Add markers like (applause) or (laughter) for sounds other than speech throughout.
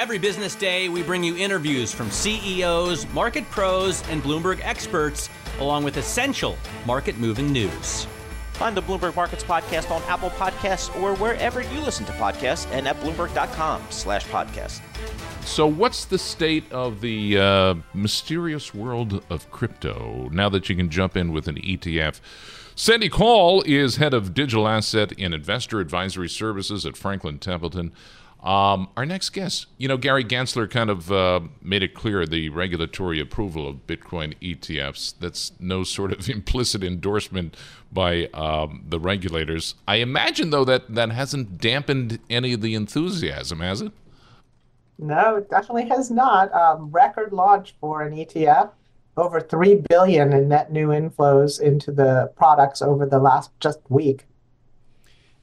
Every business day, we bring you interviews from CEOs, market pros, and Bloomberg experts, along with essential market moving news. Find the Bloomberg Markets Podcast on Apple Podcasts or wherever you listen to podcasts and at Bloomberg.com slash podcast. So, what's the state of the uh, mysterious world of crypto now that you can jump in with an ETF? Sandy Kaul is head of digital asset and investor advisory services at Franklin Templeton. Um, our next guest, you know, Gary Gensler kind of uh, made it clear the regulatory approval of Bitcoin ETFs. That's no sort of (laughs) implicit endorsement by um, the regulators. I imagine, though, that that hasn't dampened any of the enthusiasm, has it? No, it definitely has not. Um, record launch for an ETF, over three billion in net new inflows into the products over the last just week.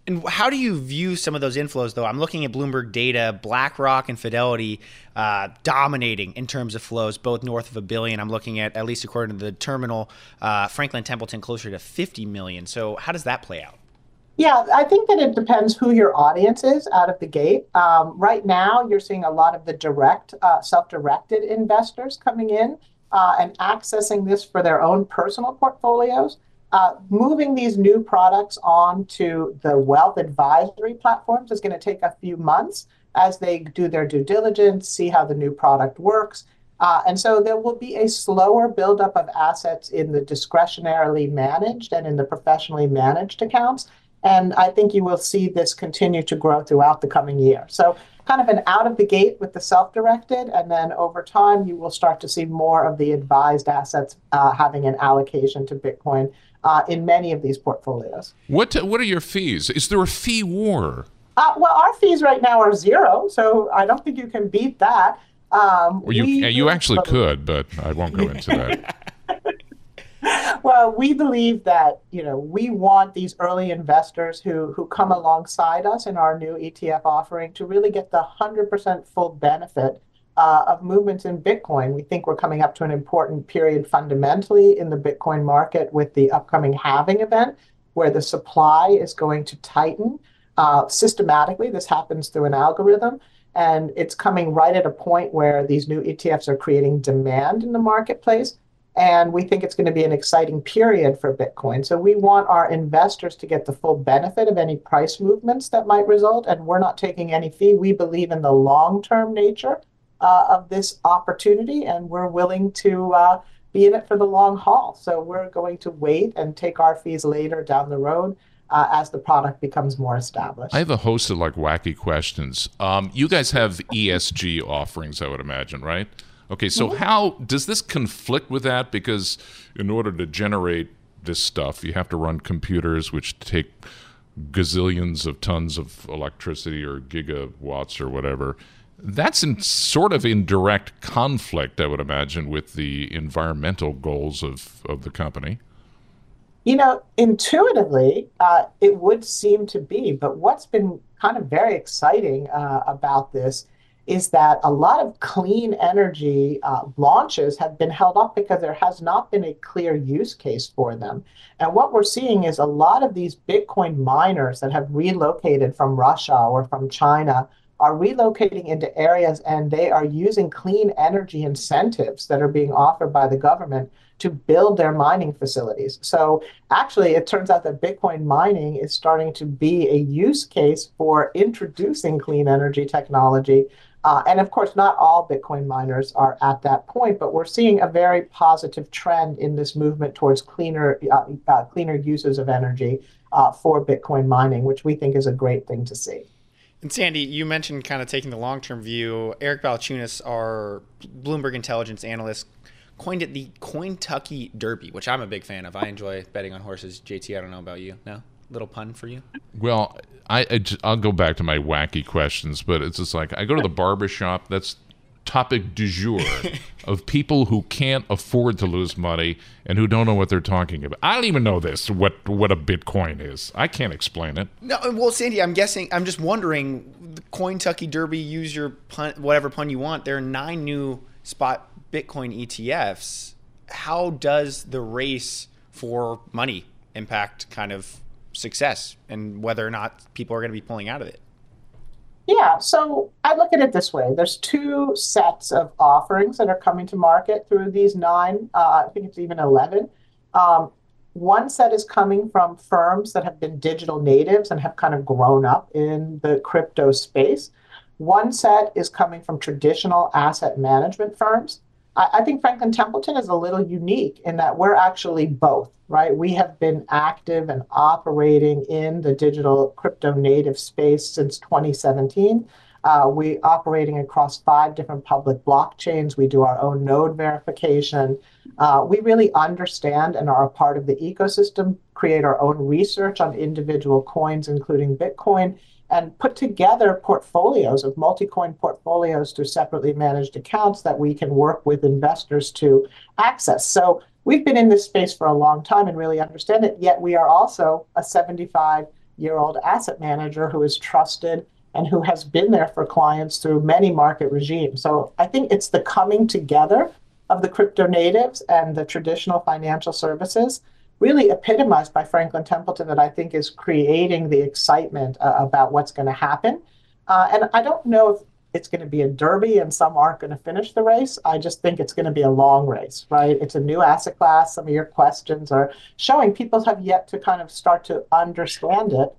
And how do you view some of those inflows, though? I'm looking at Bloomberg data, BlackRock and Fidelity uh, dominating in terms of flows, both north of a billion. I'm looking at, at least according to the terminal, uh, Franklin Templeton closer to 50 million. So, how does that play out? Yeah, I think that it depends who your audience is out of the gate. Um, right now, you're seeing a lot of the direct, uh, self directed investors coming in uh, and accessing this for their own personal portfolios. Uh, moving these new products onto the wealth advisory platforms is going to take a few months as they do their due diligence, see how the new product works. Uh, and so there will be a slower buildup of assets in the discretionarily managed and in the professionally managed accounts. And I think you will see this continue to grow throughout the coming year. So, kind of an out of the gate with the self directed, and then over time, you will start to see more of the advised assets uh, having an allocation to Bitcoin uh, in many of these portfolios. What What are your fees? Is there a fee war? Uh, well, our fees right now are zero, so I don't think you can beat that. Um, well, you we, you actually could, but I won't go into that. (laughs) well, we believe that you know we want these early investors who who come alongside us in our new ETF offering to really get the hundred percent full benefit uh, of movements in Bitcoin. We think we're coming up to an important period fundamentally in the Bitcoin market with the upcoming halving event, where the supply is going to tighten uh, systematically. This happens through an algorithm. And it's coming right at a point where these new ETFs are creating demand in the marketplace. And we think it's going to be an exciting period for Bitcoin. So we want our investors to get the full benefit of any price movements that might result. And we're not taking any fee. We believe in the long term nature uh, of this opportunity, and we're willing to uh, be in it for the long haul. So we're going to wait and take our fees later down the road. Uh, as the product becomes more established. I have a host of like wacky questions. Um, you guys have ESG offerings, I would imagine, right? Okay, so mm-hmm. how does this conflict with that? Because in order to generate this stuff, you have to run computers which take gazillions of tons of electricity or gigawatts or whatever. That's in sort of in direct conflict, I would imagine, with the environmental goals of, of the company. You know, intuitively, uh, it would seem to be. But what's been kind of very exciting uh, about this is that a lot of clean energy uh, launches have been held up because there has not been a clear use case for them. And what we're seeing is a lot of these Bitcoin miners that have relocated from Russia or from China are relocating into areas and they are using clean energy incentives that are being offered by the government to build their mining facilities. So actually, it turns out that Bitcoin mining is starting to be a use case for introducing clean energy technology. Uh, and of course, not all Bitcoin miners are at that point, but we're seeing a very positive trend in this movement towards cleaner, uh, uh, cleaner uses of energy uh, for Bitcoin mining, which we think is a great thing to see. And Sandy, you mentioned kind of taking the long term view. Eric Balchunas, our Bloomberg intelligence analyst, coined it the Cointucky Derby, which I'm a big fan of. I enjoy betting on horses. JT, I don't know about you. No? Little pun for you? Well, I, I will go back to my wacky questions, but it's just like I go to the barber shop. That's topic du jour (laughs) of people who can't afford to lose money and who don't know what they're talking about. I don't even know this what what a Bitcoin is. I can't explain it. No, well, Sandy, I'm guessing. I'm just wondering. The Cointucky Derby. Use your pun, whatever pun you want. There are nine new spot Bitcoin ETFs. How does the race for money impact kind of success and whether or not people are going to be pulling out of it? Yeah, so I look at it this way. There's two sets of offerings that are coming to market through these nine, uh, I think it's even 11. Um, one set is coming from firms that have been digital natives and have kind of grown up in the crypto space. One set is coming from traditional asset management firms. I, I think Franklin Templeton is a little unique in that we're actually both right? We have been active and operating in the digital crypto native space since 2017. Uh, we operating across five different public blockchains. We do our own node verification. Uh, we really understand and are a part of the ecosystem, create our own research on individual coins, including Bitcoin, and put together portfolios of multi-coin portfolios through separately managed accounts that we can work with investors to access. So we've been in this space for a long time and really understand it, yet we are also a 75 year old asset manager who is trusted and who has been there for clients through many market regimes. So I think it's the coming together of the crypto natives and the traditional financial services, really epitomized by Franklin Templeton, that I think is creating the excitement uh, about what's going to happen. Uh, and I don't know if it's going to be a derby and some aren't going to finish the race. I just think it's going to be a long race, right? It's a new asset class. Some of your questions are showing people have yet to kind of start to understand it.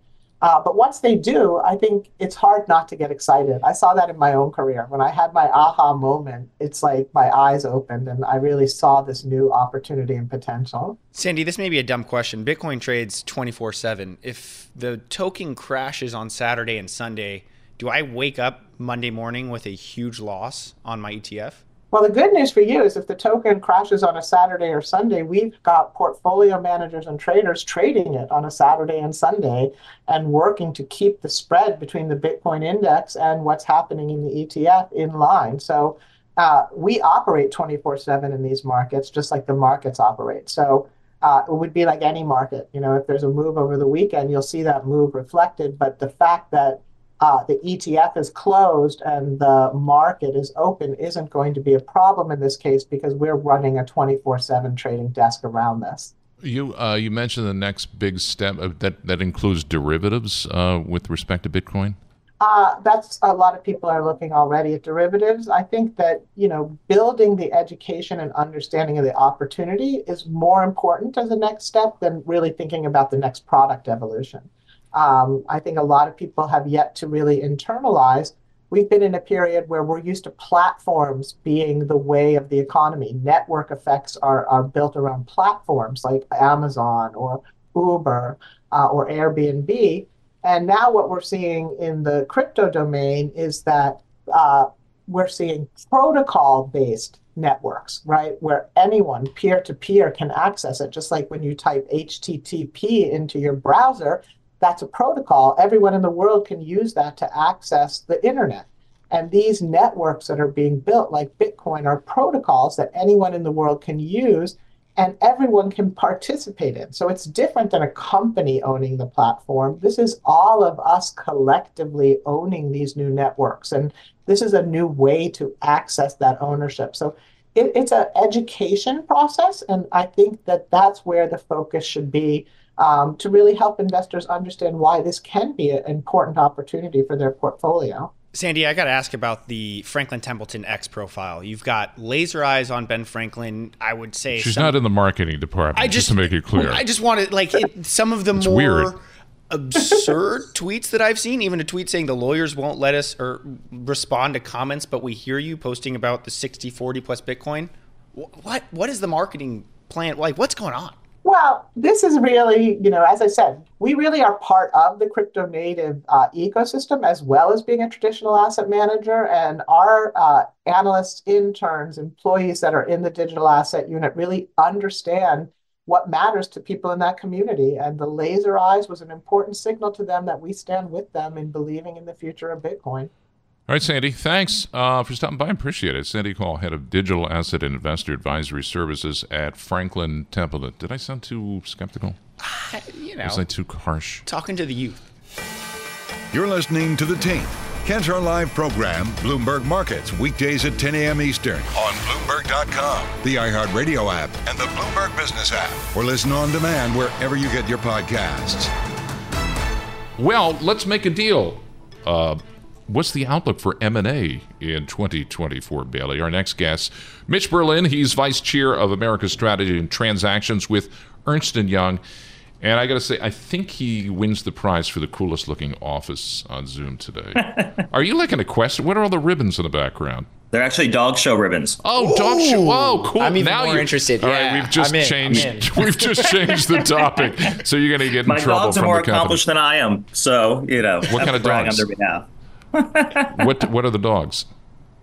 Uh, but once they do, I think it's hard not to get excited. I saw that in my own career. When I had my aha moment, it's like my eyes opened and I really saw this new opportunity and potential. Sandy, this may be a dumb question. Bitcoin trades 24 7. If the token crashes on Saturday and Sunday, do I wake up Monday morning with a huge loss on my ETF? Well, the good news for you is if the token crashes on a Saturday or Sunday, we've got portfolio managers and traders trading it on a Saturday and Sunday and working to keep the spread between the Bitcoin index and what's happening in the ETF in line. So uh, we operate 24 7 in these markets, just like the markets operate. So uh, it would be like any market. You know, if there's a move over the weekend, you'll see that move reflected. But the fact that uh, the ETF is closed and the market is open isn't going to be a problem in this case because we're running a 24/7 trading desk around this. You uh, you mentioned the next big step uh, that that includes derivatives uh, with respect to Bitcoin. Uh, that's a lot of people are looking already at derivatives. I think that you know building the education and understanding of the opportunity is more important as a next step than really thinking about the next product evolution um, I think a lot of people have yet to really internalize. We've been in a period where we're used to platforms being the way of the economy. Network effects are, are built around platforms like Amazon or Uber uh, or Airbnb. And now what we're seeing in the crypto domain is that uh, we're seeing protocol based networks, right? Where anyone peer to peer can access it. Just like when you type HTTP into your browser, that's a protocol. Everyone in the world can use that to access the internet. And these networks that are being built, like Bitcoin, are protocols that anyone in the world can use and everyone can participate in. So it's different than a company owning the platform. This is all of us collectively owning these new networks. And this is a new way to access that ownership. So it, it's an education process. And I think that that's where the focus should be um, to really help investors understand why this can be an important opportunity for their portfolio. Sandy, I got to ask about the Franklin Templeton X profile. You've got laser eyes on Ben Franklin. I would say She's some, not in the marketing department. I just, just, to make it clear. I just wanted like it, some of the It's more weird. absurd (laughs) tweets that I've seen. Even a tweet saying the lawyers won't let us or respond to comments, but we hear you posting about the 60, 40 plus Bitcoin. What what is the marketing plan? Like, what's going on? Well, this is really, you know, as I said, we really are part of the crypto native uh, ecosystem as well as being a traditional asset manager. And our uh, analysts, interns, employees that are in the digital asset unit really understand what matters to people in that community. And the laser eyes was an important signal to them that we stand with them in believing in the future of Bitcoin. All right, Sandy, thanks uh, for stopping by. I appreciate it. Sandy Kaul, head of digital asset and investor advisory services at Franklin Templeton. Did I sound too skeptical? You know, Was I too harsh? talking to the youth. You're listening to The Tape, Cantor Live program, Bloomberg Markets, weekdays at 10 a.m. Eastern on Bloomberg.com, the iHeartRadio app, and the Bloomberg Business app, or listen on demand wherever you get your podcasts. Well, let's make a deal. Uh, what's the outlook for M&A in 2024, Bailey? Our next guest, Mitch Berlin. He's vice chair of America's Strategy and Transactions with Ernst & Young. And I got to say, I think he wins the prize for the coolest looking office on Zoom today. (laughs) are you like in a quest? What are all the ribbons in the background? They're actually dog show ribbons. Oh, dog show! Whoa, cool! I'm even now more you- interested. All right, Yeah, we've just in, I'm changed. in. (laughs) We've just changed the topic. So you're going to get in My trouble dogs are from more accomplished than I am, so you know. What I kind of brag dogs? On their behalf. (laughs) What What are the dogs?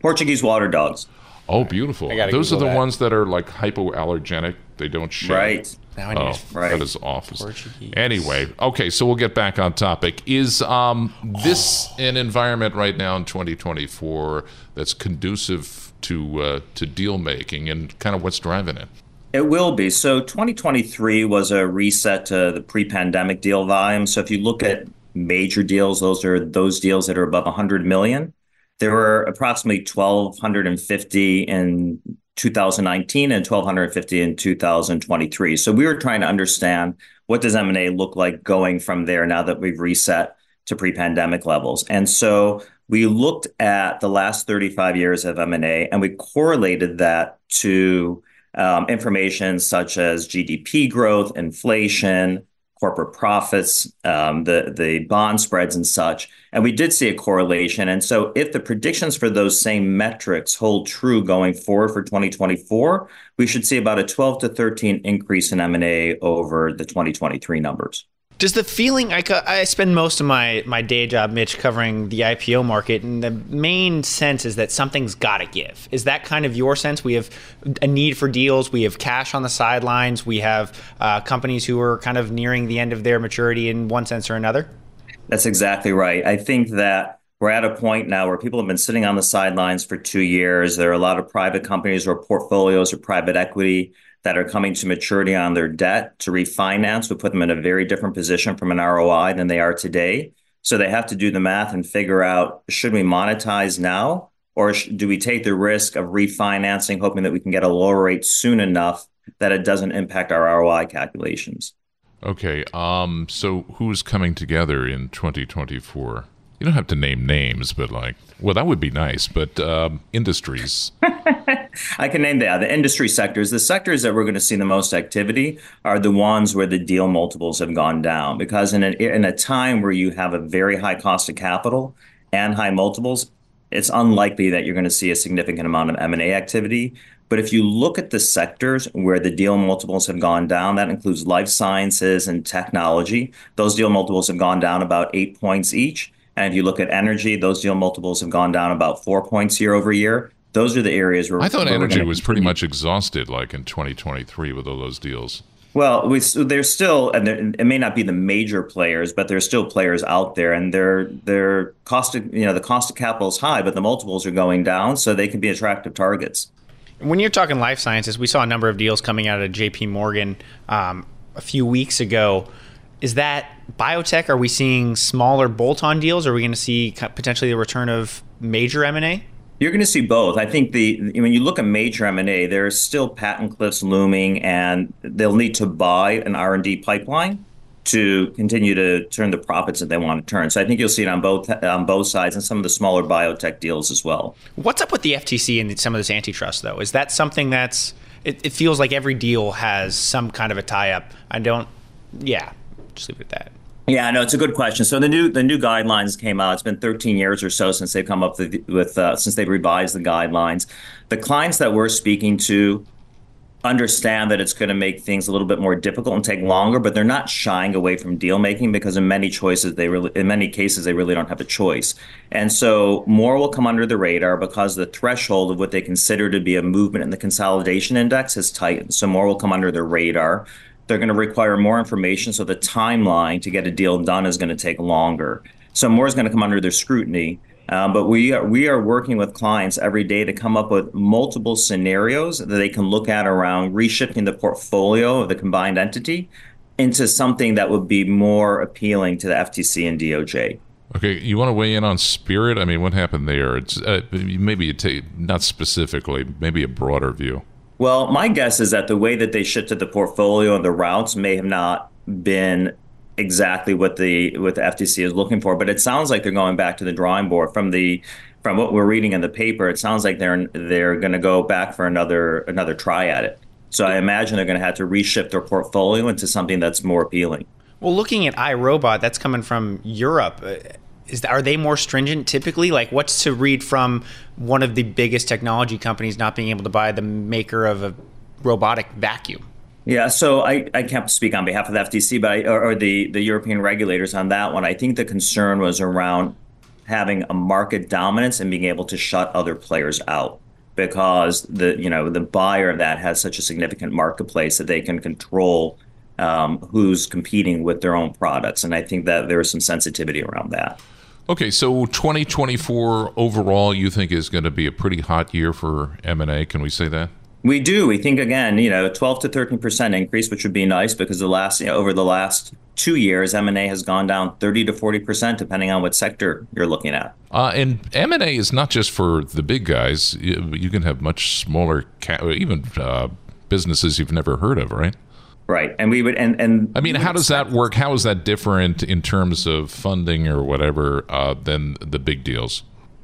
Portuguese water dogs. Oh, beautiful! gotta Those are the that. ones that are like hypoallergenic. They don't shed. Right. Now I need Oh, to Right. that is awful. Portuguese. Anyway, okay, so we'll get back on topic. Is um, this an environment right now in 2024 that's conducive to uh, to deal making, and kind of what's driving it? It will be. So 2023 was a reset to the pre-pandemic deal volume. So if you look at major deals, those are those deals that are above 100 million. There were approximately 1,250 in 2019 and 1,250 in 2023. So we were trying to understand what does M&A look like going from there now that we've reset to pre-pandemic levels. And so we looked at the last 35 years of M&A and we correlated that to um, information such as GDP growth, inflation, corporate profits, um, the the bond spreads, and such. And we did see a correlation. And so, if the predictions for those same metrics hold true going forward for 2024, we should see about a 12 to 13 increase in M&A over the 2023 numbers. Does the feeling I, I spend most of my, my day job, Mitch, covering the IPO market, and the main sense is that something's got to give. Is that kind of your sense? We have a need for deals. We have cash on the sidelines. We have uh, companies who are kind of nearing the end of their maturity in one sense or another. That's exactly right. I think that we're at a point now where people have been sitting on the sidelines for two years. There are a lot of private companies or portfolios or private equity that are coming to maturity on their debt to refinance would put them in a very different position from an ROI than they are today. So they have to do the math and figure out should we monetize now or sh- do we take the risk of refinancing, hoping that we can get a lower rate soon enough that it doesn't impact our ROI calculations? Okay, um, so who's coming together in 2024? You don't have to name names, but like, well, that would be nice. But um, industries. (laughs) I can name the, the industry sectors. The sectors that we're going to see the most activity are the ones where the deal multiples have gone down. Because in a, in a time where you have a very high cost of capital and high multiples, it's unlikely that you're going to see a significant amount of M&A activity. But if you look at the sectors where the deal multiples have gone down, that includes life sciences and technology. Those deal multiples have gone down about eight points each. And if you look at energy, those deal multiples have gone down about four points year over year. Those are the areas where I thought where energy was pretty much exhausted, like in 2023 with all those deals. Well, we, so there's still, and there, it may not be the major players, but there's still players out there, and their their cost of you know the cost of capital is high, but the multiples are going down, so they can be attractive targets. When you're talking life sciences, we saw a number of deals coming out of JP Morgan um, a few weeks ago. Is that biotech? Are we seeing smaller bolt-on deals? Are we going to see potentially the return of major M&A? You're going to see both. I think the when you look at major M&A, there's still patent cliffs looming, and they'll need to buy an R&D pipeline. to continue to turn the profits that they want to turn. So I think you'll see it on both on both sides and some of the smaller biotech deals as well. What's up with the FTC and some of this antitrust though? Is that something that's it, it feels like every deal has some kind of a tie up. I don't yeah, just leave it at that. Yeah, no, it's a good question. So the new the new guidelines came out. It's been 13 years or so since they've come up with, uh, since they've revised the guidelines. The clients that we're speaking to understand that it's going to make things a little bit more difficult and take longer, but they're not shying away from deal making because in many choices they really in many cases they really don't have a choice. And so more will come under the radar because the threshold of what they consider to be a movement in the consolidation index has tightened. So more will come under the radar. They're going to require more information, so the timeline to get a deal done is going to take longer. So more is going to come under their scrutiny. Um, but we are, we are working with clients every day to come up with multiple scenarios that they can look at around reshifting the portfolio of the combined entity into something that would be more appealing to the FTC and DOJ. Okay, you want to weigh in on Spirit? I mean, what happened there? It's uh, maybe you take not specifically, maybe a broader view. Well, my guess is that the way that they shifted the portfolio and the routes may have not been exactly what the what the FTC is looking for. But it sounds like they're going back to the drawing board from the from what we're reading in the paper. It sounds like they're they're going to go back for another another try at it. So I imagine they're going to have to reshift their portfolio into something that's more appealing. Well, looking at iRobot, that's coming from Europe. Is are they more stringent typically? Like, what's to read from one of the biggest technology companies not being able to buy the maker of a robotic vacuum? Yeah, so I, I can't speak on behalf of the FTC, but I, or, or the the European regulators on that one. I think the concern was around having a market dominance and being able to shut other players out because the you know the buyer of that has such a significant marketplace that they can control um, who's competing with their own products, and I think that there is some sensitivity around that. Okay, so 2024 overall, you think is going to be a pretty hot year for M and A? Can we say that? We do. We think again, you know, 12 to 13 percent increase, which would be nice because the last you know, over the last two years, M and A has gone down 30 to 40 percent, depending on what sector you're looking at. Uh, and M and A is not just for the big guys. You, you can have much smaller, ca- even uh, businesses you've never heard of, right? Right, and we would and and I mean, how does that work? How is that different in terms of funding or whatever uh, than the big deals?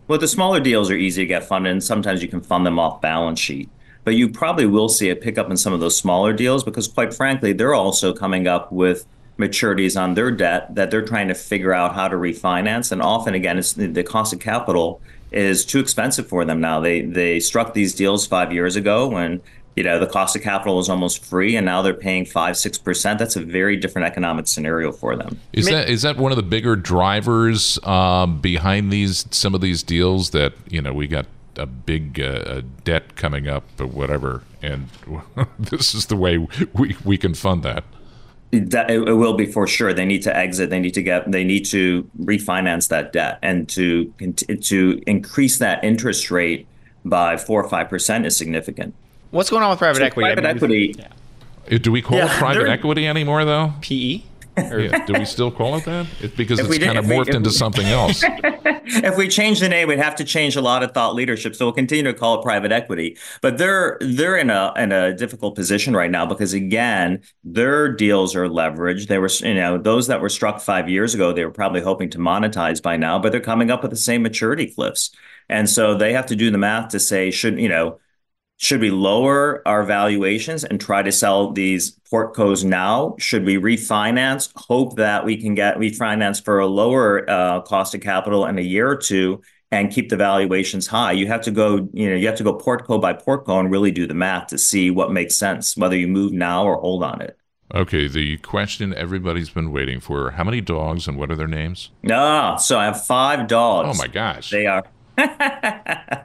Well, the smaller deals are easy to get funded, and sometimes you can fund them off balance sheet. But you probably will see a pickup in some of those smaller deals because, quite frankly, they're also coming up with maturities on their debt that they're trying to figure out how to refinance. And often, again, it's the cost of capital is too expensive for them now. They they struck these deals five years ago when you know the cost of capital was almost free, and now they're paying five six percent. That's a very different economic scenario for them. Is that is that one of the bigger drivers um, behind these some of these deals that you know we got a big uh, debt coming up or whatever, and (laughs) this is the way we, we can fund that. That it, will be for sure. They need to exit. They need to get. They need to refinance that debt, and to to increase that interest rate by four or five percent is significant. What's going on with private so equity? Private I mean, equity. Yeah. Uh, do we call yeah, it private equity anymore, though? PE. yeah. Do we still call it that? It's because if it's kind of morphed we, into something else. (laughs) if we change the name, we'd have to change a lot of thought leadership. So we'll continue to call it private equity. But they're they're in a in a difficult position right now because again, their deals are leveraged. They were you know those that were struck five years ago, they were probably hoping to monetize by now, but they're coming up with the same maturity cliffs, and so they have to do the math to say should you know should we lower our valuations and try to sell these portcos now? Should we refinance, hope that we can get refinance for a lower uh, cost of capital in a year or two and keep the valuations high? You have to go, you know, you have to go portco by portco and really do the math to see what makes sense, whether you move now or hold on it. Okay, the question everybody's been waiting for: How many dogs and what are their names? Ah, so I have five dogs. Oh my gosh, they are. (laughs)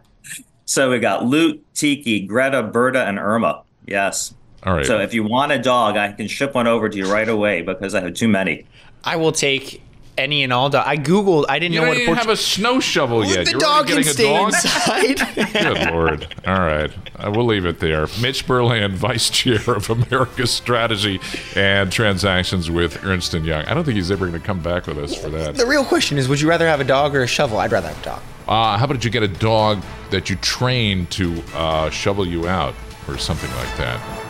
So we got Loot, Tiki, Greta, Berta, and Irma. Yes. All right. So if you want a dog, I can ship one over to you right away because I have too many. I will take any and all dog. I googled. I didn't you know what. You didn't have a snow shovel yet. The You're dog can stay dog? inside. (laughs) Good lord! All right, uh, we'll leave it there. Mitch Berlin, (laughs) Vice Chair of America's Strategy and Transactions with Ernst and Young. I don't think he's ever going to come back with us for that. The real question is: Would you rather have a dog or a shovel? I'd rather have a dog. Uh, how about you get a dog that you train to uh, shovel you out or something like that.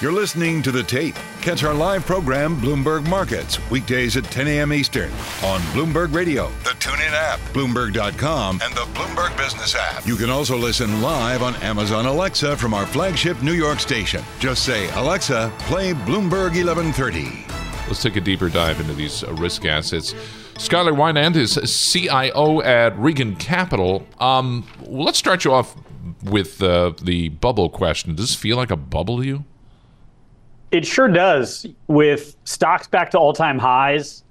You're listening to The Tape. Catch our live program, Bloomberg Markets, weekdays at 10 a.m. Eastern on Bloomberg Radio, the TuneIn app, Bloomberg.com, and the Bloomberg Business app. You can also listen live on Amazon Alexa from our flagship New York station. Just say, Alexa, play Bloomberg 1130. Let's take a deeper dive into these uh, risk assets. Skyler Weinand is CIO at Regan Capital. Um, let's start you off with uh, the bubble question. Does this feel like a bubble to you? It sure does. With stocks back to all time highs,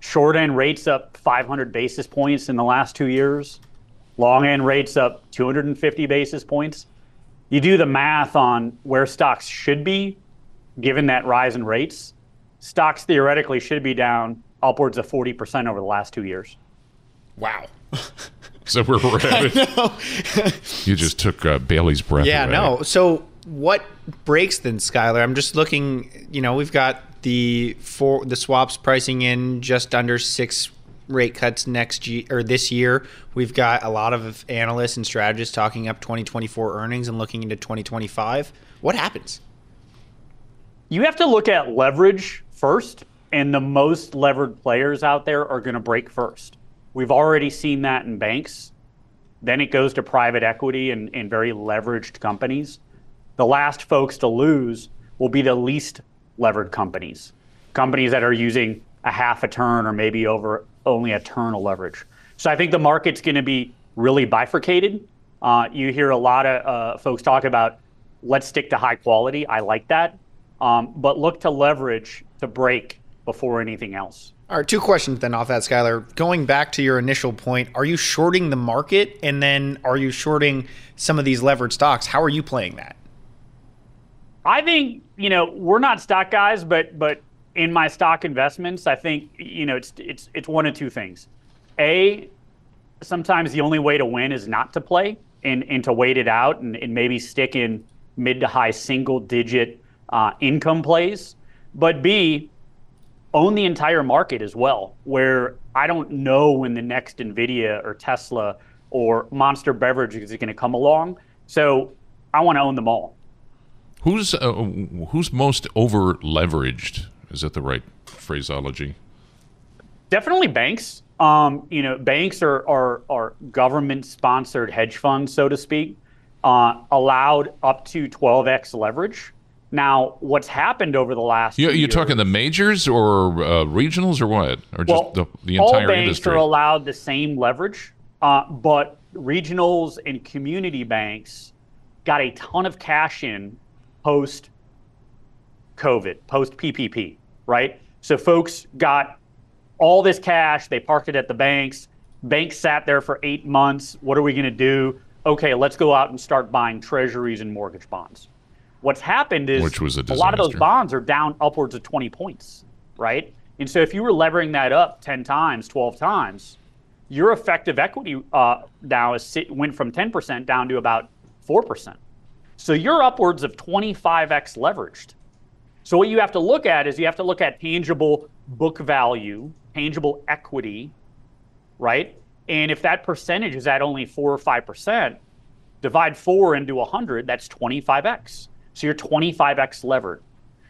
short end rates up 500 basis points in the last two years, long end rates up 250 basis points. You do the math on where stocks should be, given that rise in rates, stocks theoretically should be down upwards of 40% over the last two years. Wow. (laughs) So we're (laughs) at you just took uh, Bailey's breath. Yeah, away. no. So what breaks then, Skyler? I'm just looking. You know, we've got the for the swaps pricing in just under six rate cuts next year or this year. We've got a lot of analysts and strategists talking up 2024 earnings and looking into 2025. What happens? You have to look at leverage first, and the most levered players out there are going to break first. We've already seen that in banks. Then it goes to private equity and, and very leveraged companies. The last folks to lose will be the least levered companies, companies that are using a half a turn or maybe over only a turn of leverage. So I think the market's going to be really bifurcated. Uh, you hear a lot of uh, folks talk about let's stick to high quality. I like that. Um, but look to leverage to break before anything else. All right, two questions then off that, Skyler. Going back to your initial point, are you shorting the market and then are you shorting some of these levered stocks? How are you playing that? I think, you know, we're not stock guys, but but in my stock investments, I think, you know, it's it's it's one of two things. A, sometimes the only way to win is not to play and, and to wait it out and, and maybe stick in mid to high single digit uh, income plays. But B, own the entire market as well, where I don't know when the next NVIDIA or Tesla or Monster Beverage is going to come along. So I want to own them all. Who's uh, who's most over leveraged? Is that the right phraseology? Definitely banks. Um, you know, banks are are, are government sponsored hedge funds, so to speak, uh, allowed up to 12x leverage. Now, what's happened over the last you, you're talking the majors or uh, regionals or what, or just well, the, the all entire banks industry? are allowed the same leverage, uh, but regionals and community banks got a ton of cash in post COVID, post PPP, right? So folks got all this cash, they parked it at the banks. Banks sat there for eight months. What are we going to do? Okay, let's go out and start buying treasuries and mortgage bonds. What's happened is Which was a lot of those bonds are down upwards of 20 points, right? And so if you were levering that up 10 times, 12 times, your effective equity uh, now is went from 10% down to about 4%. So you're upwards of 25x leveraged. So what you have to look at is you have to look at tangible book value, tangible equity, right? And if that percentage is at only four or five percent, divide four into 100, that's 25x. So you're 25x levered.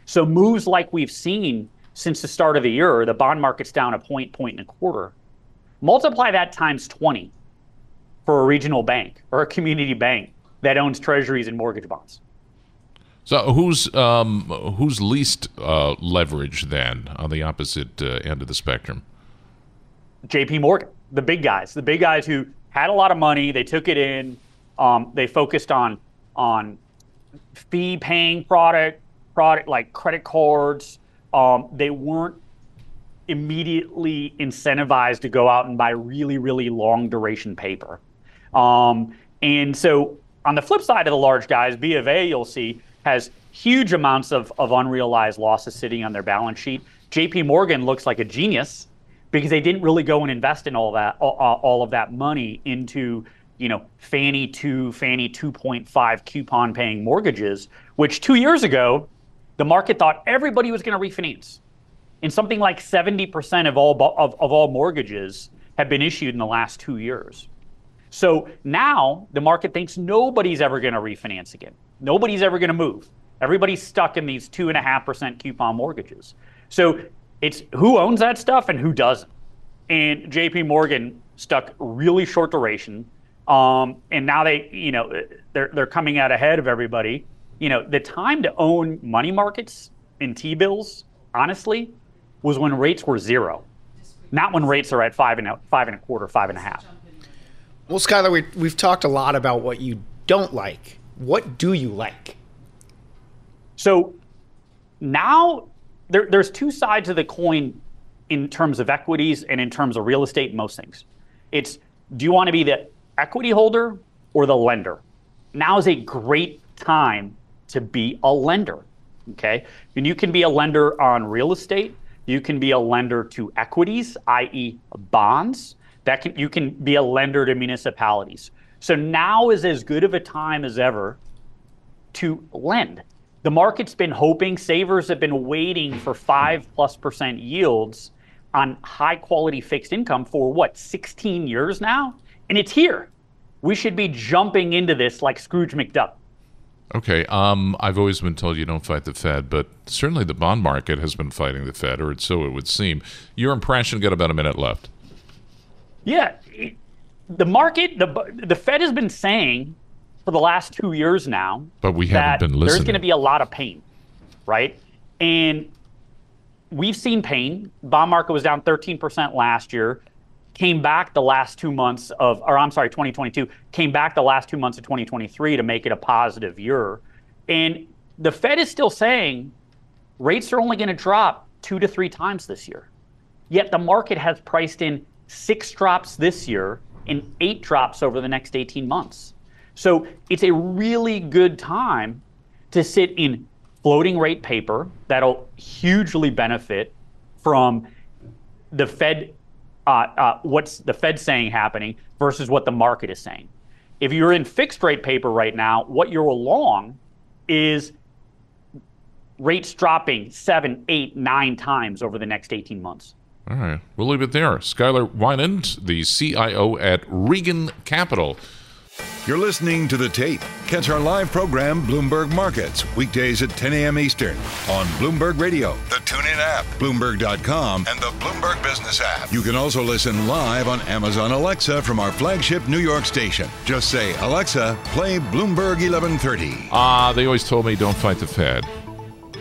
So moves like we've seen since the start of the year, the bond market's down a point, point and a quarter. Multiply that times 20 for a regional bank or a community bank that owns treasuries and mortgage bonds. So who's um, who's least uh, leverage then on the opposite uh, end of the spectrum? J.P. Morgan, the big guys, the big guys who had a lot of money, they took it in, um, they focused on on fee paying product, product like credit cards. Um, they weren't immediately incentivized to go out and buy really, really long duration paper. Um, and so on the flip side of the large guys, B of A, you'll see, has huge amounts of, of unrealized losses sitting on their balance sheet. JP Morgan looks like a genius because they didn't really go and invest in all that all, all of that money into you know Fannie 2, Fannie 2.5 coupon paying mortgages, which 2 years ago the market thought everybody was going to refinance. And something like 70% of all of, of all mortgages have been issued in the last 2 years. So now the market thinks nobody's ever going to refinance again. Nobody's ever going to move. Everybody's stuck in these two and a half percent coupon mortgages. So it's who owns that stuff and who doesn't. And JP Morgan stuck really short duration. Um, and now they, you know, they're they're coming out ahead of everybody. You know, the time to own money markets and T-bills, honestly, was when rates were zero, not when rates are at five and a, five and a quarter, five and a half. Well, Skyler, we, we've talked a lot about what you don't like. What do you like? So now there, there's two sides of the coin in terms of equities and in terms of real estate and most things. It's do you want to be the equity holder or the lender? Now is a great time to be a lender. Okay. And you can be a lender on real estate. You can be a lender to equities, i.e., bonds. That can you can be a lender to municipalities. So now is as good of a time as ever to lend. The market's been hoping, savers have been waiting for five plus percent yields on high quality fixed income for what, 16 years now? And it's here. We should be jumping into this like Scrooge McDuck. Okay. Um, I've always been told you don't fight the Fed, but certainly the bond market has been fighting the Fed, or so it would seem. Your impression, got about a minute left. Yeah, the market, the the Fed has been saying for the last two years now, but we haven't been listening. There's going to be a lot of pain, right? And we've seen pain. Bond market was down 13% last year, came back the last two months of, or I'm sorry, 2022, came back the last two months of 2023 to make it a positive year. And the Fed is still saying rates are only going to drop two to three times this year. Yet the market has priced in six drops this year and eight drops over the next 18 months. So it's a really good time to sit in floating rate paper that'll hugely benefit from the Fed, uh, uh, what's the Fed saying happening versus what the market is saying. If you're in fixed rate paper right now, what you're long is rates dropping seven, eight, nine times over the next 18 months. All right. We'll leave it there. Skyler Weinand, the CIO at Regan Capital. You're listening to The Tape. Catch our live program, Bloomberg Markets, weekdays at 10 a.m. Eastern on Bloomberg Radio, the TuneIn app, Bloomberg.com, and the Bloomberg Business app. You can also listen live on Amazon Alexa from our flagship New York station. Just say, Alexa, play Bloomberg 1130. Ah, uh, they always told me don't fight the Fed.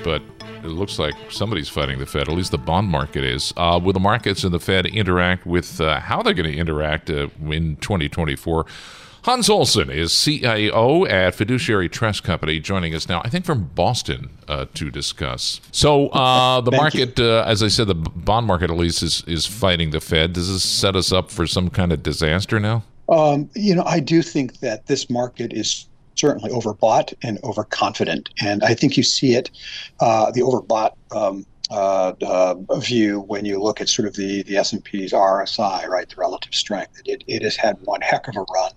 But it looks like somebody's fighting the Fed. At least the bond market is. Uh, will the markets and the Fed interact with uh, how they're going to interact uh, in 2024? Hans Olsen is CIO at Fiduciary Trust Company, joining us now, I think from Boston, uh, to discuss. So uh, the market, uh, as I said, the bond market at least is, is fighting the Fed. Does this set us up for some kind of disaster now? Um, you know, I do think that this market is certainly overbought and overconfident. And I think you see it, uh, the overbought um, uh, uh, view when you look at sort of the, the S&P's RSI, right, the relative strength. It, it has had one heck of a run.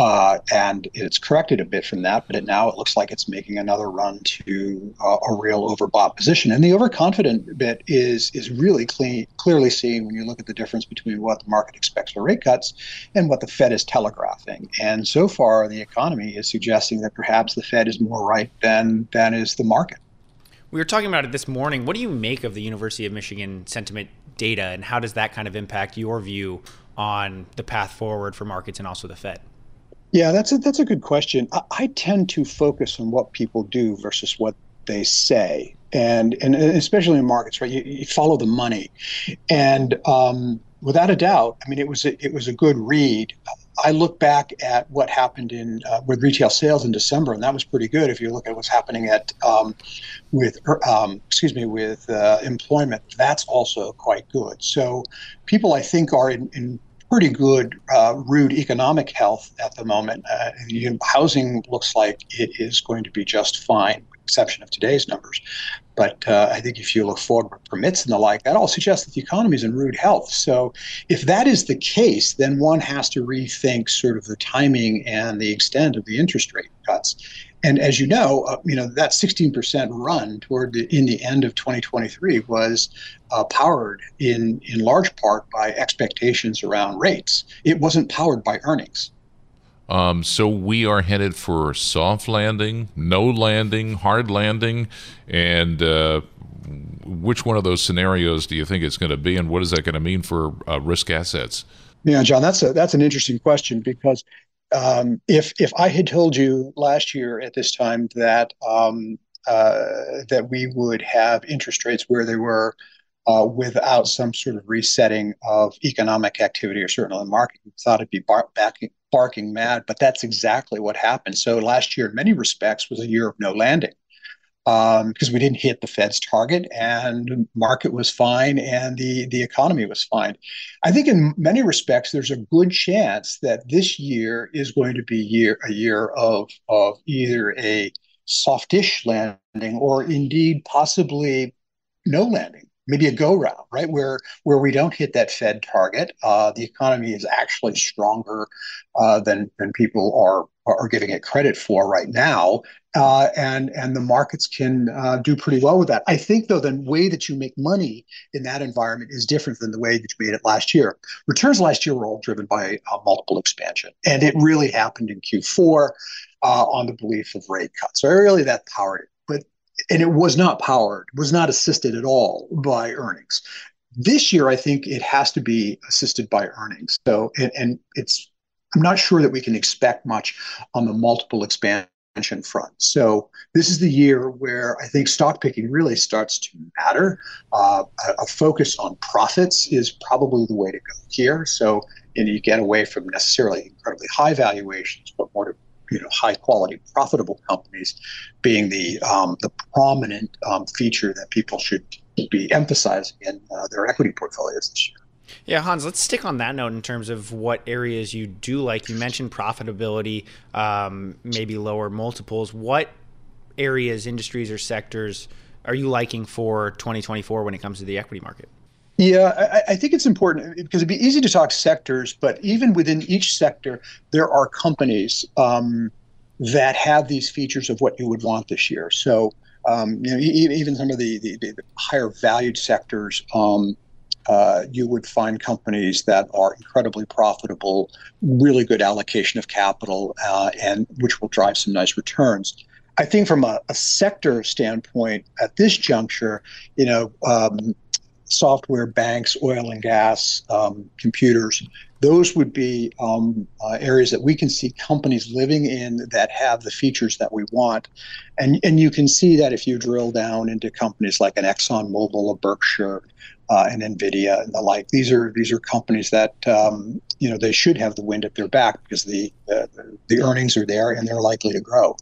Uh, and it's corrected a bit from that, but it, now it looks like it's making another run to uh, a real overbought position. And the overconfident bit is is really clean, clearly seen when you look at the difference between what the market expects for rate cuts and what the Fed is telegraphing. And so far, the economy is suggesting that perhaps the Fed is more right than than is the market. We were talking about it this morning. What do you make of the University of Michigan sentiment data, and how does that kind of impact your view on the path forward for markets and also the Fed? Yeah, that's a that's a good question. I, I tend to focus on what people do versus what they say, and and especially in markets, right? You, you follow the money, and um, without a doubt, I mean, it was a, it was a good read. I look back at what happened in uh, with retail sales in December, and that was pretty good. If you look at what's happening at um, with um, excuse me with uh, employment, that's also quite good. So people, I think, are in, in pretty good uh, rude economic health at the moment. Uh, you know, housing looks like it is going to be just fine, exception of today's numbers. But uh, I think if you look forward with permits and the like, that all suggests that the economy is in rude health. So if that is the case, then one has to rethink sort of the timing and the extent of the interest rate cuts. And as you know, uh, you know that 16% run toward the in the end of 2023 was uh, powered in in large part by expectations around rates. It wasn't powered by earnings. Um, so we are headed for soft landing, no landing, hard landing, and uh, which one of those scenarios do you think it's going to be, and what is that going to mean for uh, risk assets? Yeah, John, that's a that's an interesting question because um, if if I had told you last year at this time that um, uh, that we would have interest rates where they were uh, without some sort of resetting of economic activity or certainly the market, we thought it'd be bar- backing, barking mad. But that's exactly what happened. So last year, in many respects, was a year of no landing um, because we didn't hit the Fed's target and market was fine and the, the economy was fine. I think in many respects, there's a good chance that this year is going to be year, a year of, of either a softish landing or indeed possibly no landing maybe a go round, right? Where where we don't hit that Fed target, uh, the economy is actually stronger uh, than than people are are giving it credit for right now, uh, and and the markets can uh, do pretty well with that. I think though the way that you make money in that environment is different than the way that you made it last year. Returns last year were all driven by uh, multiple expansion, and it really happened in Q4 uh, on the belief of rate cuts. So really that powered it and it was not powered, was not assisted at all by earnings. This year, I think it has to be assisted by earnings. So, and, and it's, I'm not sure that we can expect much on the multiple expansion front. So this is the year where I think stock picking really starts to matter. Uh, a, a, focus on profits is probably the way to go here. So you, know, you get away from necessarily incredibly high valuations, but more to you know high quality profitable companies being the um, the prominent um, feature that people should be emphasizing in uh, their equity portfolios this year. Yeah, Hans, let's stick on that note in terms of what areas you do like. You mentioned profitability, um, maybe lower multiples. What areas, industries, or sectors are you liking for 2024 when it comes to the equity market? Yeah, I, I, think it's important because it'd be easy to talk sectors, but even within each sector, there are companies um, that have these features of what you would want this year. So, um, you know, even some of the, the, the higher valued sectors, um, uh, you would find companies that are incredibly profitable, really good allocation of capital, uh, and which will drive some nice returns. I think from a, a sector standpoint, at this juncture, you know, um, software, banks, oil and gas, um, computers. Those would be um, uh, areas that we can see companies living in that have the features that we want. And, and you can see that if you drill down into companies like an ExxonMobil, a Berkshire, uh, and NVIDIA and the like. These are these are companies that um, you know they should have the wind at their back because the, the, the earnings are there and they're likely to grow.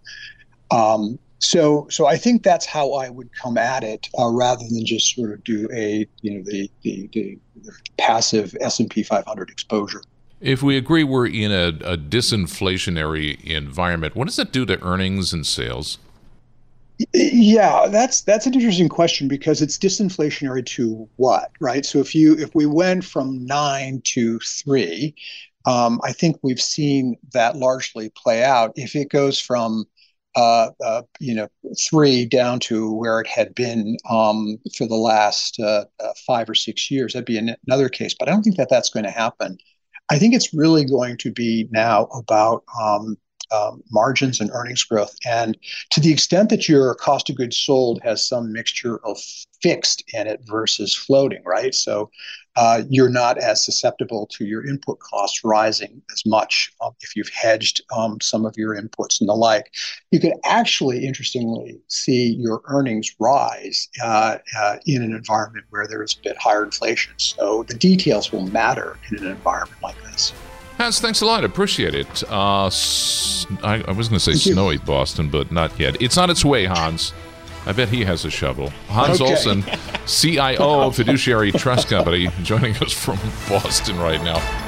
Um, so, so I think that's how I would come at it, uh, rather than just sort of do a you know the the, the, the passive S and P 500 exposure. If we agree we're in a, a disinflationary environment, what does that do to earnings and sales? Yeah, that's that's an interesting question because it's disinflationary to what, right? So if you if we went from nine to three, Um, I think we've seen that largely play out. If it goes from uh, uh, you know, three down to where it had been um, for the last uh, uh five or six years. That'd be an- another case, but I don't think that that's going to happen. I think it's really going to be now about um, um, margins and earnings growth. And to the extent that your cost of goods sold has some mixture of fixed in it versus floating, right? So uh, you're not as susceptible to your input costs rising as much um, if you've hedged um, some of your inputs and the like. You could actually, interestingly, see your earnings rise uh, uh, in an environment where there is a bit higher inflation. So the details will matter in an environment like this. Hans, thanks a lot. Appreciate it. Uh, I, I, was going to say Thank snowy you. Boston, but not yet. It's on its way, Hans. I bet he has a shovel. Hans okay. Olsen, CIO of Fiduciary Trust Company, joining us from Boston right now.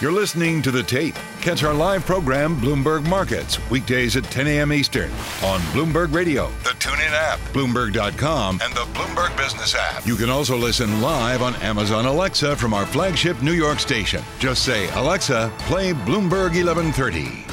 You're listening to The Tape. Catch our live program, Bloomberg Markets, weekdays at 10 a.m. Eastern on Bloomberg Radio, the TuneIn app, Bloomberg.com, and the Bloomberg Business app. You can also listen live on Amazon Alexa from our flagship New York station. Just say, Alexa, play Bloomberg 1130.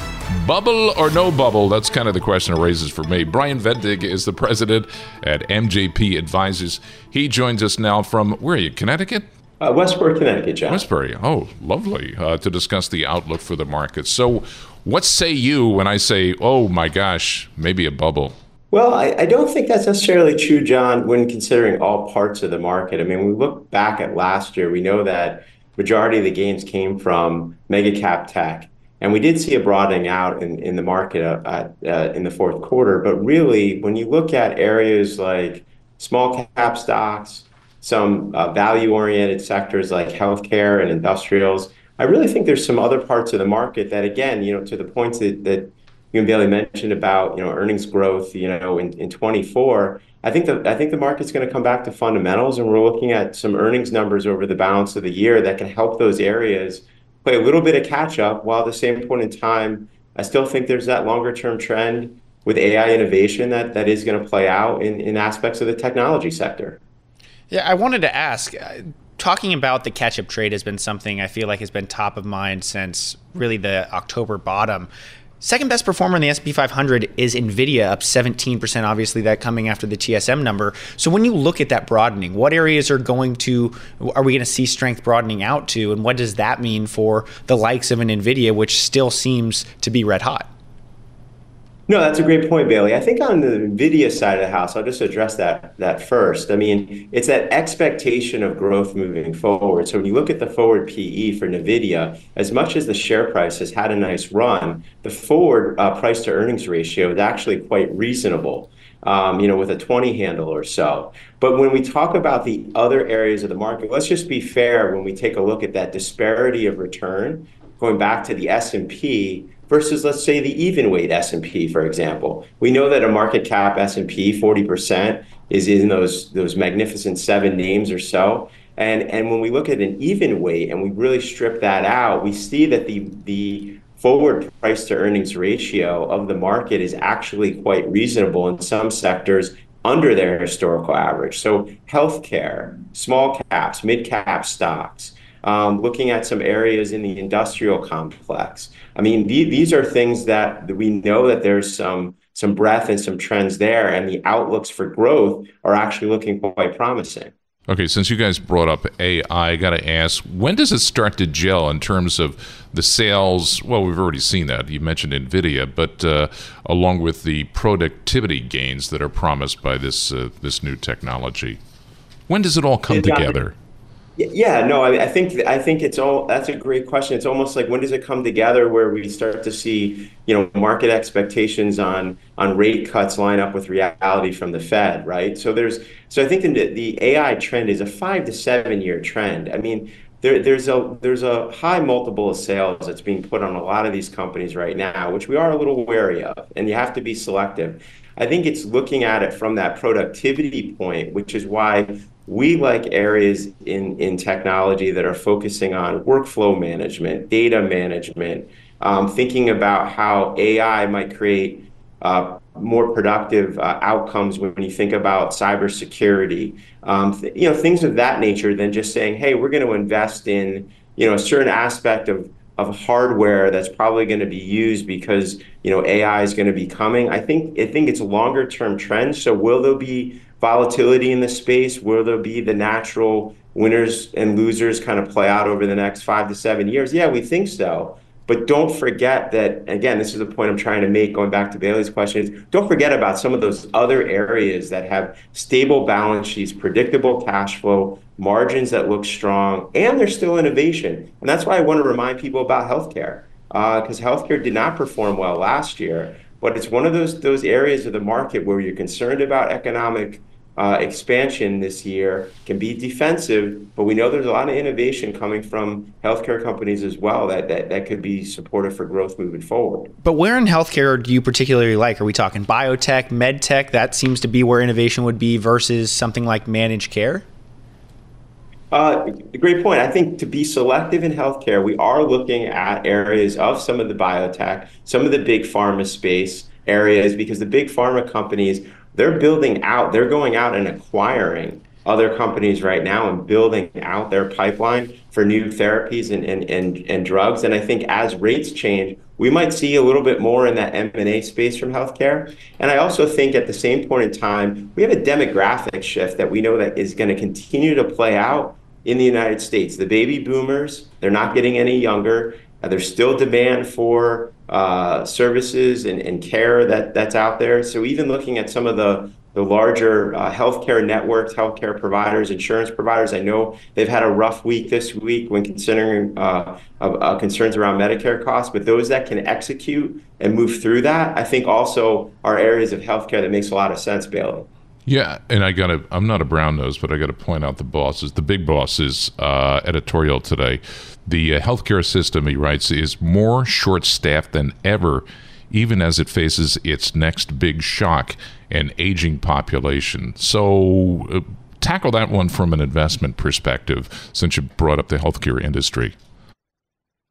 Bubble or no bubble? That's kind of the question it raises for me. Brian Vendig is the president at MJP Advisors. He joins us now from, where are you, Connecticut? Uh, Westbury, Connecticut, John. Westbury. Oh, lovely. Uh, to discuss the outlook for the market. So, what say you when I say, oh my gosh, maybe a bubble? Well, I, I, don't think that's necessarily true, John, when considering all parts of the market. I mean, we look back at last year, we know that majority of the gains came from mega cap tech. And we did see a broadening out in, in the market uh, uh, in the fourth quarter. But really, when you look at areas like small cap stocks, some uh, value-oriented sectors like healthcare and industrials. I really think there's some other parts of the market that, again, you know, to the points that, that you and Bailey mentioned about, you know, earnings growth, you know, in, in 24, I think the I think the market's going to come back to fundamentals, and we're looking at some earnings numbers over the balance of the year that can help those areas play a little bit of catch up. While at the same point in time, I still think there's that longer term trend with AI innovation that that is going to play out in, in aspects of the technology sector. Yeah, I wanted to ask. Uh, talking about the catch-up trade has been something I feel like has been top of mind since really the October bottom. Second best performer in the S&P 500 is Nvidia, up 17%. Obviously, that coming after the TSM number. So when you look at that broadening, what areas are going to are we going to see strength broadening out to, and what does that mean for the likes of an Nvidia, which still seems to be red hot? No, that's a great point, Bailey. I think on the NVIDIA side of the house, I'll just address that that first. I mean, it's that expectation of growth moving forward. So when you look at the forward PE for NVIDIA, as much as the share price has had a nice run, the forward uh, price to earnings ratio is actually quite reasonable. Um, you know, with a 20 handle or so. But when we talk about the other areas of the market, let's just be fair when we take a look at that disparity of return, going back to the S&P versus let's say the even weight S&P for example. We know that a market cap S&P 40% is in those those magnificent seven names or so. And and when we look at an even weight and we really strip that out, we see that the the forward price to earnings ratio of the market is actually quite reasonable in some sectors under their historical average. So healthcare, small caps, mid cap stocks, um, looking at some areas in the industrial complex. I mean, the, these are things that we know that there's some some breadth and some trends there, and the outlooks for growth are actually looking quite promising. Okay, since you guys brought up AI, I got to ask, when does it start to gel in terms of the sales? Well, we've already seen that. You mentioned NVIDIA, but uh, along with the productivity gains that are promised by this uh, this new technology, when does it all come together? Yeah, no, I, I think I think it's all that's a great question. It's almost like when does it come together where we start to see, you know, market expectations on on rate cuts line up with reality from the Fed, right? So there's so I think the the AI trend is a five to seven year trend. I mean, there, there's a there's a high multiple of sales that's being put on a lot of these companies right now, which we are a little wary of, and you have to be selective. I think it's looking at it from that productivity point, which is why we like areas in, in technology that are focusing on workflow management, data management, um, thinking about how AI might create uh, more productive uh, outcomes when you think about cybersecurity, um, th- you know, things of that nature than just saying, hey, we're going to invest in, you know, a certain aspect of of hardware that's probably going to be used because you know AI is going to be coming. I think I think it's a longer term trend. So will there be volatility in the space? Will there be the natural winners and losers kind of play out over the next five to seven years? Yeah, we think so. But don't forget that, again, this is the point I'm trying to make going back to Bailey's question is don't forget about some of those other areas that have stable balance sheets, predictable cash flow, margins that look strong, and there's still innovation. And that's why I want to remind people about healthcare, because uh, healthcare did not perform well last year. But it's one of those those areas of the market where you're concerned about economic uh, expansion this year can be defensive, but we know there's a lot of innovation coming from healthcare companies as well that, that, that could be supportive for growth moving forward. But where in healthcare do you particularly like? Are we talking biotech, medtech? That seems to be where innovation would be versus something like managed care? Uh, great point. I think to be selective in healthcare, we are looking at areas of some of the biotech, some of the big pharma space areas, because the big pharma companies they're building out, they're going out and acquiring other companies right now and building out their pipeline for new therapies and, and, and, and drugs. And I think as rates change, we might see a little bit more in that M&A space from healthcare. And I also think at the same point in time, we have a demographic shift that we know that is going to continue to play out in the United States. The baby boomers, they're not getting any younger. Uh, there's still demand for uh, services and, and care that, that's out there. So even looking at some of the the larger uh, healthcare networks, healthcare providers, insurance providers. I know they've had a rough week this week when considering uh, uh, concerns around Medicare costs, but those that can execute and move through that, I think also are areas of healthcare that makes a lot of sense, Bailey. Yeah, and I got to, I'm not a brown nose, but I got to point out the bosses, the big bosses uh, editorial today. The uh, healthcare system, he writes, is more short staffed than ever, even as it faces its next big shock an aging population. So, uh, tackle that one from an investment perspective, since you brought up the healthcare industry.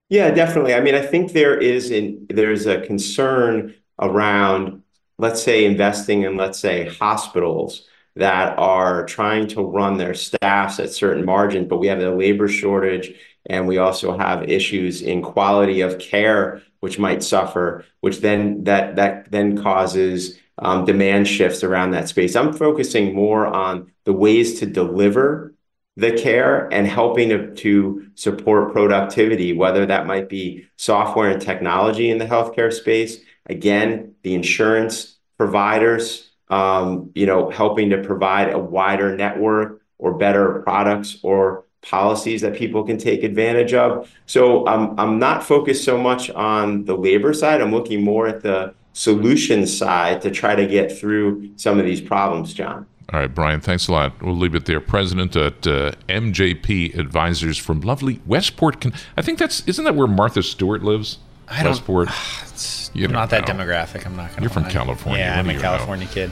Yeah, definitely. I mean, I think there is an, there's a concern around, let's say, investing in, let's say, hospitals that are trying to run their staffs at certain margins, but we have a labor shortage and we also have issues in quality of care, which might suffer, which then that that then causes um, demand shifts around that space. I'm focusing more on the ways to deliver the care and helping to, to support productivity, whether that might be software and technology in the healthcare space. Again, the insurance providers, um, you know, helping to provide a wider network or better products or policies that people can take advantage of. So I'm I'm not focused so much on the labor side. I'm looking more at the solution side to try to get through some of these problems, John. All right, Brian, thanks a lot. We'll leave it there. President at uh, MJP Advisors from lovely Westport. Can I think that's, isn't that where Martha Stewart lives? I don't- Westport. (sighs) You I'm don't not that know. demographic. I'm not going to. You're from California. Yeah, What I'm a you know? California kid.